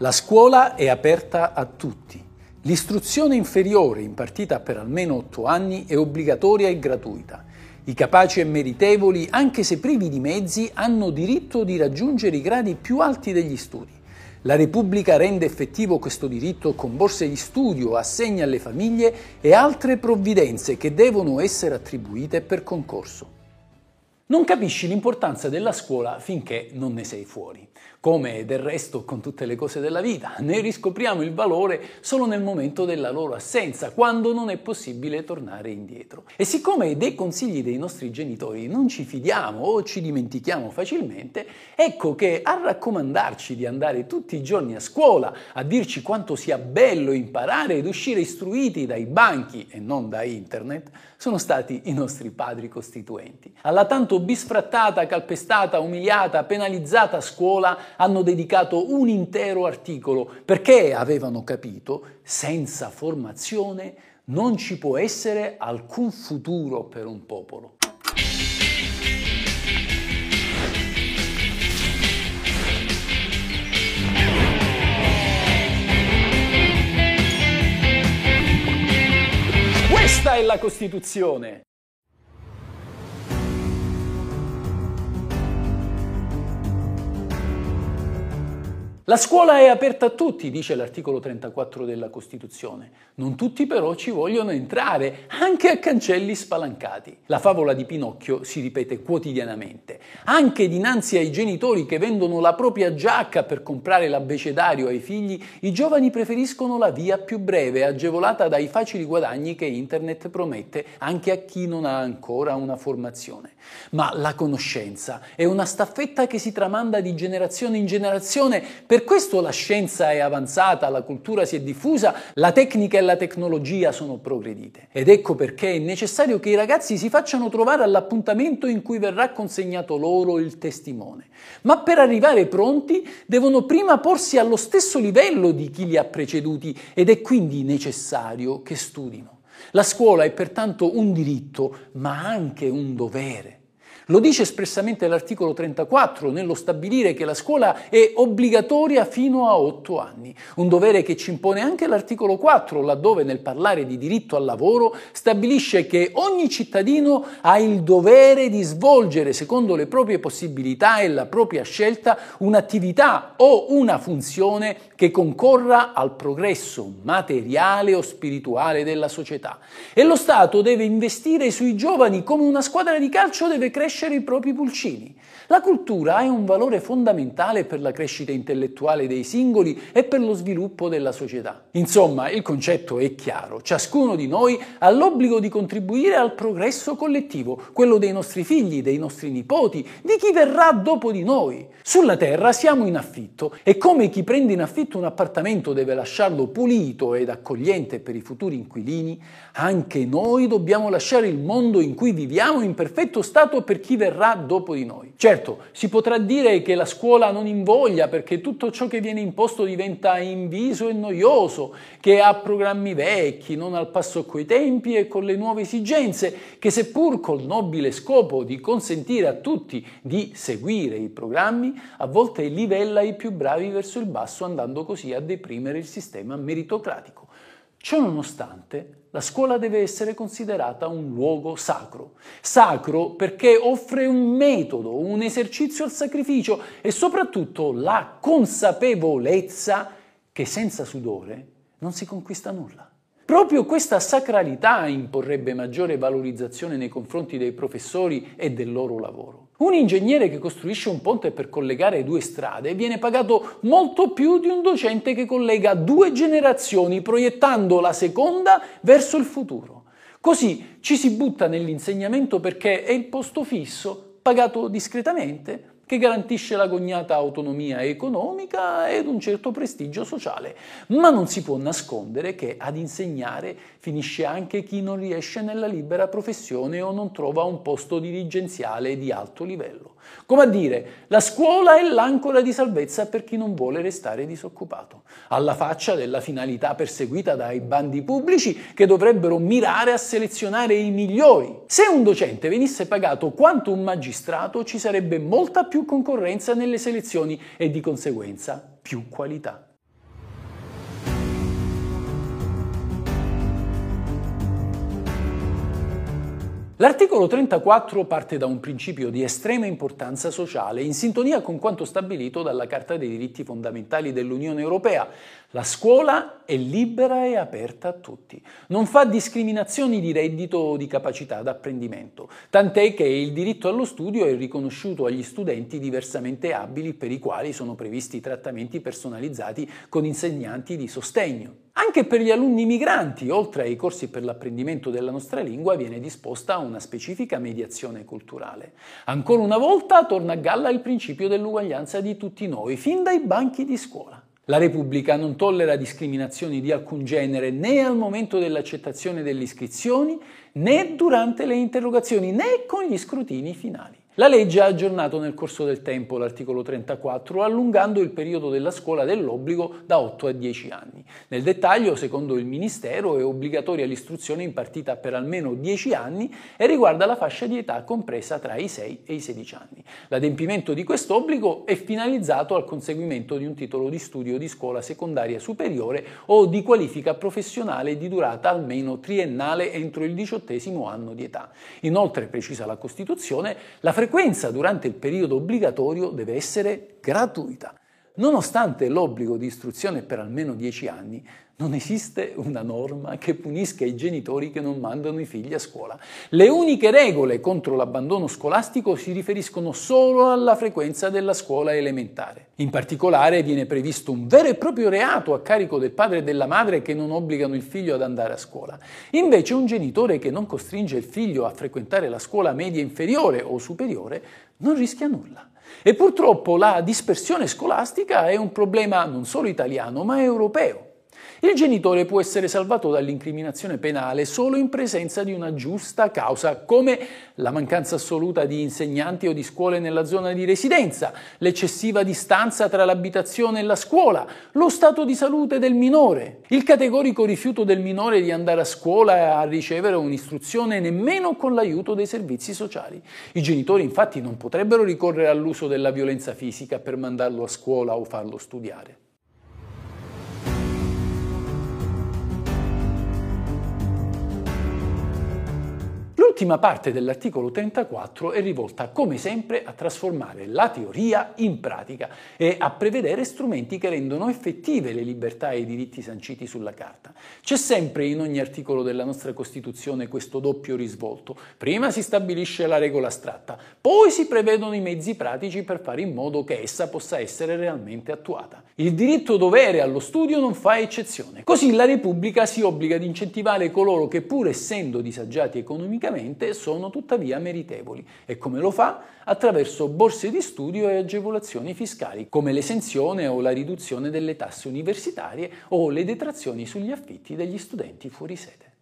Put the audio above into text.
La scuola è aperta a tutti. L'istruzione inferiore, impartita per almeno 8 anni, è obbligatoria e gratuita. I capaci e meritevoli, anche se privi di mezzi, hanno diritto di raggiungere i gradi più alti degli studi. La Repubblica rende effettivo questo diritto con borse di studio, assegni alle famiglie e altre provvidenze che devono essere attribuite per concorso. Non capisci l'importanza della scuola finché non ne sei fuori. Come del resto con tutte le cose della vita, ne riscopriamo il valore solo nel momento della loro assenza, quando non è possibile tornare indietro. E siccome dei consigli dei nostri genitori non ci fidiamo o ci dimentichiamo facilmente, ecco che a raccomandarci di andare tutti i giorni a scuola, a dirci quanto sia bello imparare ed uscire istruiti dai banchi e non da internet, sono stati i nostri padri costituenti. Alla tanto bisfrattata, calpestata, umiliata, penalizzata scuola hanno dedicato un intero articolo perché avevano capito, senza formazione non ci può essere alcun futuro per un popolo. Questa è la Costituzione. La scuola è aperta a tutti, dice l'articolo 34 della Costituzione. Non tutti però ci vogliono entrare, anche a cancelli spalancati. La favola di Pinocchio si ripete quotidianamente. Anche dinanzi ai genitori che vendono la propria giacca per comprare l'abbecedario ai figli, i giovani preferiscono la via più breve, agevolata dai facili guadagni che internet promette anche a chi non ha ancora una formazione. Ma la conoscenza è una staffetta che si tramanda di generazione in generazione per questo la scienza è avanzata, la cultura si è diffusa, la tecnica e la tecnologia sono progredite. Ed ecco perché è necessario che i ragazzi si facciano trovare all'appuntamento in cui verrà consegnato loro il testimone. Ma per arrivare pronti devono prima porsi allo stesso livello di chi li ha preceduti ed è quindi necessario che studino. La scuola è pertanto un diritto, ma anche un dovere. Lo dice espressamente l'articolo 34 nello stabilire che la scuola è obbligatoria fino a 8 anni, un dovere che ci impone anche l'articolo 4 laddove nel parlare di diritto al lavoro stabilisce che ogni cittadino ha il dovere di svolgere secondo le proprie possibilità e la propria scelta un'attività o una funzione che concorra al progresso materiale o spirituale della società. E lo Stato deve investire sui giovani come una squadra di calcio deve crescere crescere i propri pulcini. La cultura è un valore fondamentale per la crescita intellettuale dei singoli e per lo sviluppo della società. Insomma, il concetto è chiaro. Ciascuno di noi ha l'obbligo di contribuire al progresso collettivo, quello dei nostri figli, dei nostri nipoti, di chi verrà dopo di noi. Sulla Terra siamo in affitto e come chi prende in affitto un appartamento deve lasciarlo pulito ed accogliente per i futuri inquilini, anche noi dobbiamo lasciare il mondo in cui viviamo in perfetto stato per chi verrà dopo di noi. Certo, si potrà dire che la scuola non invoglia perché tutto ciò che viene imposto diventa inviso e noioso, che ha programmi vecchi, non al passo coi tempi e con le nuove esigenze, che seppur col nobile scopo di consentire a tutti di seguire i programmi, a volte livella i più bravi verso il basso andando così a deprimere il sistema meritocratico. Ciò nonostante, la scuola deve essere considerata un luogo sacro. Sacro perché offre un metodo, un esercizio al sacrificio e soprattutto la consapevolezza che senza sudore non si conquista nulla. Proprio questa sacralità imporrebbe maggiore valorizzazione nei confronti dei professori e del loro lavoro. Un ingegnere che costruisce un ponte per collegare due strade viene pagato molto più di un docente che collega due generazioni proiettando la seconda verso il futuro. Così ci si butta nell'insegnamento perché è il posto fisso, pagato discretamente, che garantisce la cognata autonomia economica ed un certo prestigio sociale. Ma non si può nascondere che ad insegnare finisce anche chi non riesce nella libera professione o non trova un posto dirigenziale di alto livello. Come a dire, la scuola è l'ancora di salvezza per chi non vuole restare disoccupato, alla faccia della finalità perseguita dai bandi pubblici che dovrebbero mirare a selezionare i migliori. Se un docente venisse pagato quanto un magistrato ci sarebbe molta più più concorrenza nelle selezioni e di conseguenza più qualità. L'articolo 34 parte da un principio di estrema importanza sociale in sintonia con quanto stabilito dalla Carta dei diritti fondamentali dell'Unione Europea, la scuola è libera e aperta a tutti, non fa discriminazioni di reddito o di capacità d'apprendimento, tant'è che il diritto allo studio è riconosciuto agli studenti diversamente abili per i quali sono previsti trattamenti personalizzati con insegnanti di sostegno. Anche per gli alunni migranti, oltre ai corsi per l'apprendimento della nostra lingua, viene disposta una specifica mediazione culturale. Ancora una volta torna a galla il principio dell'uguaglianza di tutti noi, fin dai banchi di scuola. La Repubblica non tollera discriminazioni di alcun genere né al momento dell'accettazione delle iscrizioni, né durante le interrogazioni, né con gli scrutini finali. La legge ha aggiornato nel corso del tempo l'articolo 34, allungando il periodo della scuola dell'obbligo da 8 a 10 anni. Nel dettaglio, secondo il Ministero, è obbligatoria l'istruzione impartita per almeno 10 anni e riguarda la fascia di età compresa tra i 6 e i 16 anni. L'adempimento di questo obbligo è finalizzato al conseguimento di un titolo di studio di scuola secondaria superiore o di qualifica professionale di durata almeno triennale entro il diciottesimo anno di età. Inoltre, precisa la Costituzione, la frequenza frequenza durante il periodo obbligatorio deve essere gratuita. Nonostante l'obbligo di istruzione per almeno 10 anni, non esiste una norma che punisca i genitori che non mandano i figli a scuola. Le uniche regole contro l'abbandono scolastico si riferiscono solo alla frequenza della scuola elementare. In particolare viene previsto un vero e proprio reato a carico del padre e della madre che non obbligano il figlio ad andare a scuola. Invece un genitore che non costringe il figlio a frequentare la scuola media inferiore o superiore non rischia nulla. E purtroppo la dispersione scolastica è un problema non solo italiano ma europeo. Il genitore può essere salvato dall'incriminazione penale solo in presenza di una giusta causa, come la mancanza assoluta di insegnanti o di scuole nella zona di residenza, l'eccessiva distanza tra l'abitazione e la scuola, lo stato di salute del minore, il categorico rifiuto del minore di andare a scuola e a ricevere un'istruzione nemmeno con l'aiuto dei servizi sociali. I genitori infatti non potrebbero ricorrere all'uso della violenza fisica per mandarlo a scuola o farlo studiare. L'ultima parte dell'articolo 34 è rivolta come sempre a trasformare la teoria in pratica e a prevedere strumenti che rendono effettive le libertà e i diritti sanciti sulla Carta. C'è sempre in ogni articolo della nostra Costituzione questo doppio risvolto. Prima si stabilisce la regola astratta, poi si prevedono i mezzi pratici per fare in modo che essa possa essere realmente attuata. Il diritto dovere allo studio non fa eccezione. Così la Repubblica si obbliga ad incentivare coloro che pur essendo disagiati economicamente economicamente sono tuttavia meritevoli. E come lo fa? Attraverso borse di studio e agevolazioni fiscali, come l'esenzione o la riduzione delle tasse universitarie o le detrazioni sugli affitti degli studenti fuori sede.